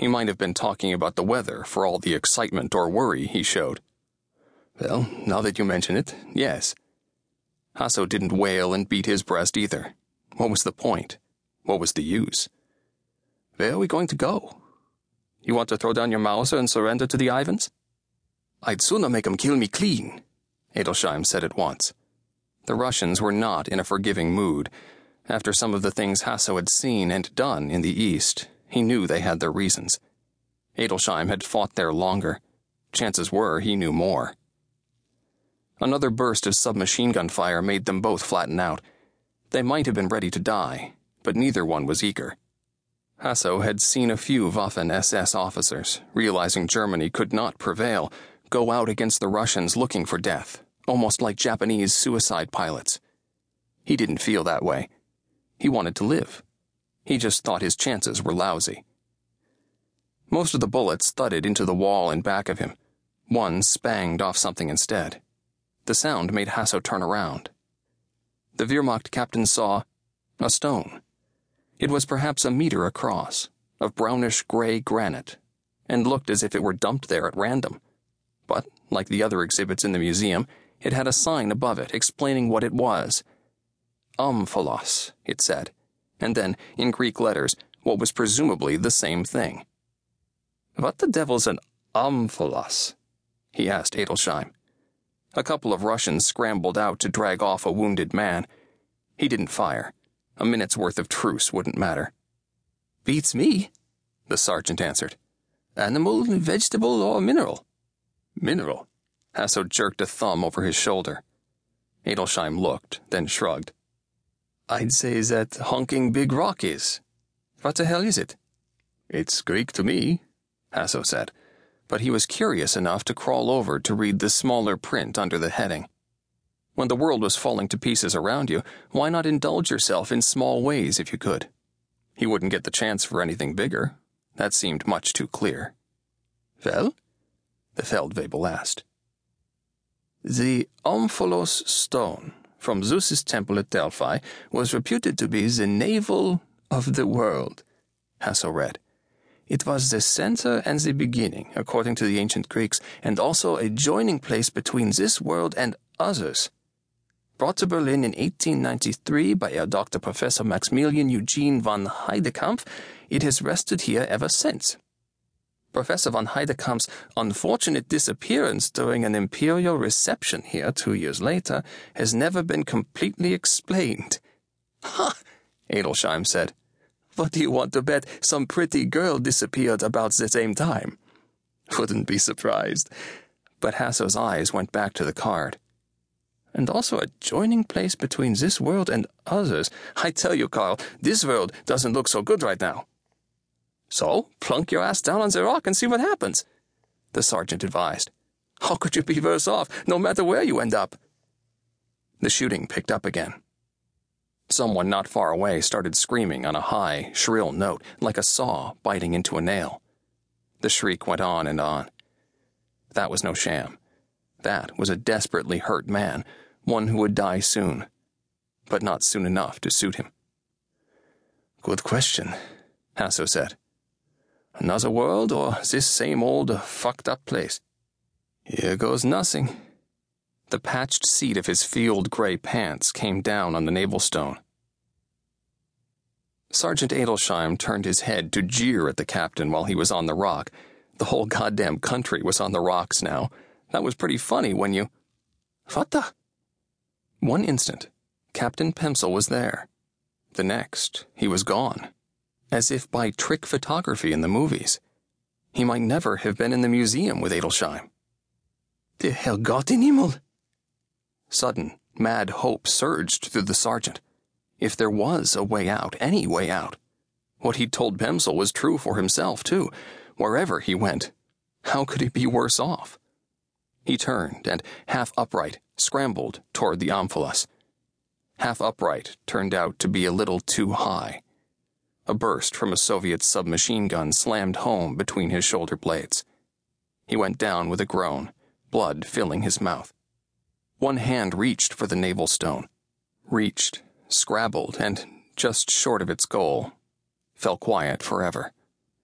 He might have been talking about the weather for all the excitement or worry he showed. Well, now that you mention it, yes. Hasso didn't wail and beat his breast either. What was the point? What was the use? Where are we going to go? You want to throw down your Mauser and surrender to the Ivans? I'd sooner make 'em kill me clean, Adelsheim said at once. The Russians were not in a forgiving mood. After some of the things Hasso had seen and done in the East, he knew they had their reasons. Adelsheim had fought there longer. Chances were he knew more. Another burst of submachine gun fire made them both flatten out. They might have been ready to die, but neither one was eager. Hasso had seen a few Waffen SS officers, realizing Germany could not prevail, go out against the Russians looking for death, almost like Japanese suicide pilots. He didn't feel that way. He wanted to live. He just thought his chances were lousy. Most of the bullets thudded into the wall in back of him. One spanged off something instead. The sound made Hasso turn around. The Wehrmacht captain saw a stone. It was perhaps a meter across, of brownish gray granite, and looked as if it were dumped there at random but, like the other exhibits in the museum, it had a sign above it explaining what it was. Omphalos, it said, and then, in Greek letters, what was presumably the same thing. What the devil's an omphalos? he asked Adelsheim. A couple of Russians scrambled out to drag off a wounded man. He didn't fire. A minute's worth of truce wouldn't matter. Beats me, the sergeant answered. Animal, vegetable, or mineral? Mineral. Hasso jerked a thumb over his shoulder. Adelsheim looked, then shrugged. I'd say that honking big rock is. What the hell is it? It's Greek to me, Hasso said, but he was curious enough to crawl over to read the smaller print under the heading. When the world was falling to pieces around you, why not indulge yourself in small ways if you could? He wouldn't get the chance for anything bigger. That seemed much too clear. Well? the Feldwebel asked. The Omphalos stone from Zeus's temple at Delphi was reputed to be the navel of the world, Hasso read. It was the center and the beginning, according to the ancient Greeks, and also a joining place between this world and others. Brought to Berlin in 1893 by our Dr. Professor Maximilian Eugene von Heidekampf, it has rested here ever since. Professor von Heidekampf's unfortunate disappearance during an imperial reception here two years later has never been completely explained. Ha! Adelsheim said. What do you want to bet some pretty girl disappeared about the same time? Wouldn't be surprised. But Hasso's eyes went back to the card. And also a joining place between this world and others. I tell you, Carl, this world doesn't look so good right now. So, plunk your ass down on the rock and see what happens, the sergeant advised. How could you be worse off, no matter where you end up? The shooting picked up again. Someone not far away started screaming on a high, shrill note, like a saw biting into a nail. The shriek went on and on. That was no sham. That was a desperately hurt man, one who would die soon, but not soon enough to suit him. Good question, Hasso said. Another world or this same old fucked up place? Here goes nothing. The patched seat of his field gray pants came down on the navel stone. Sergeant Adelsheim turned his head to jeer at the captain while he was on the rock. The whole goddamn country was on the rocks now. That was pretty funny when you. What the? One instant, Captain Pemsel was there. The next, he was gone as if by trick photography in the movies. He might never have been in the museum with Adelsheim. The Herrgott in Himmel! Sudden, mad hope surged through the sergeant. If there was a way out, any way out. What he'd told Pemsel was true for himself, too. Wherever he went, how could he be worse off? He turned and, half upright, scrambled toward the omphalos. Half upright turned out to be a little too high. A burst from a Soviet submachine gun slammed home between his shoulder blades. He went down with a groan, blood filling his mouth. One hand reached for the navel stone, reached, scrabbled, and, just short of its goal, fell quiet forever.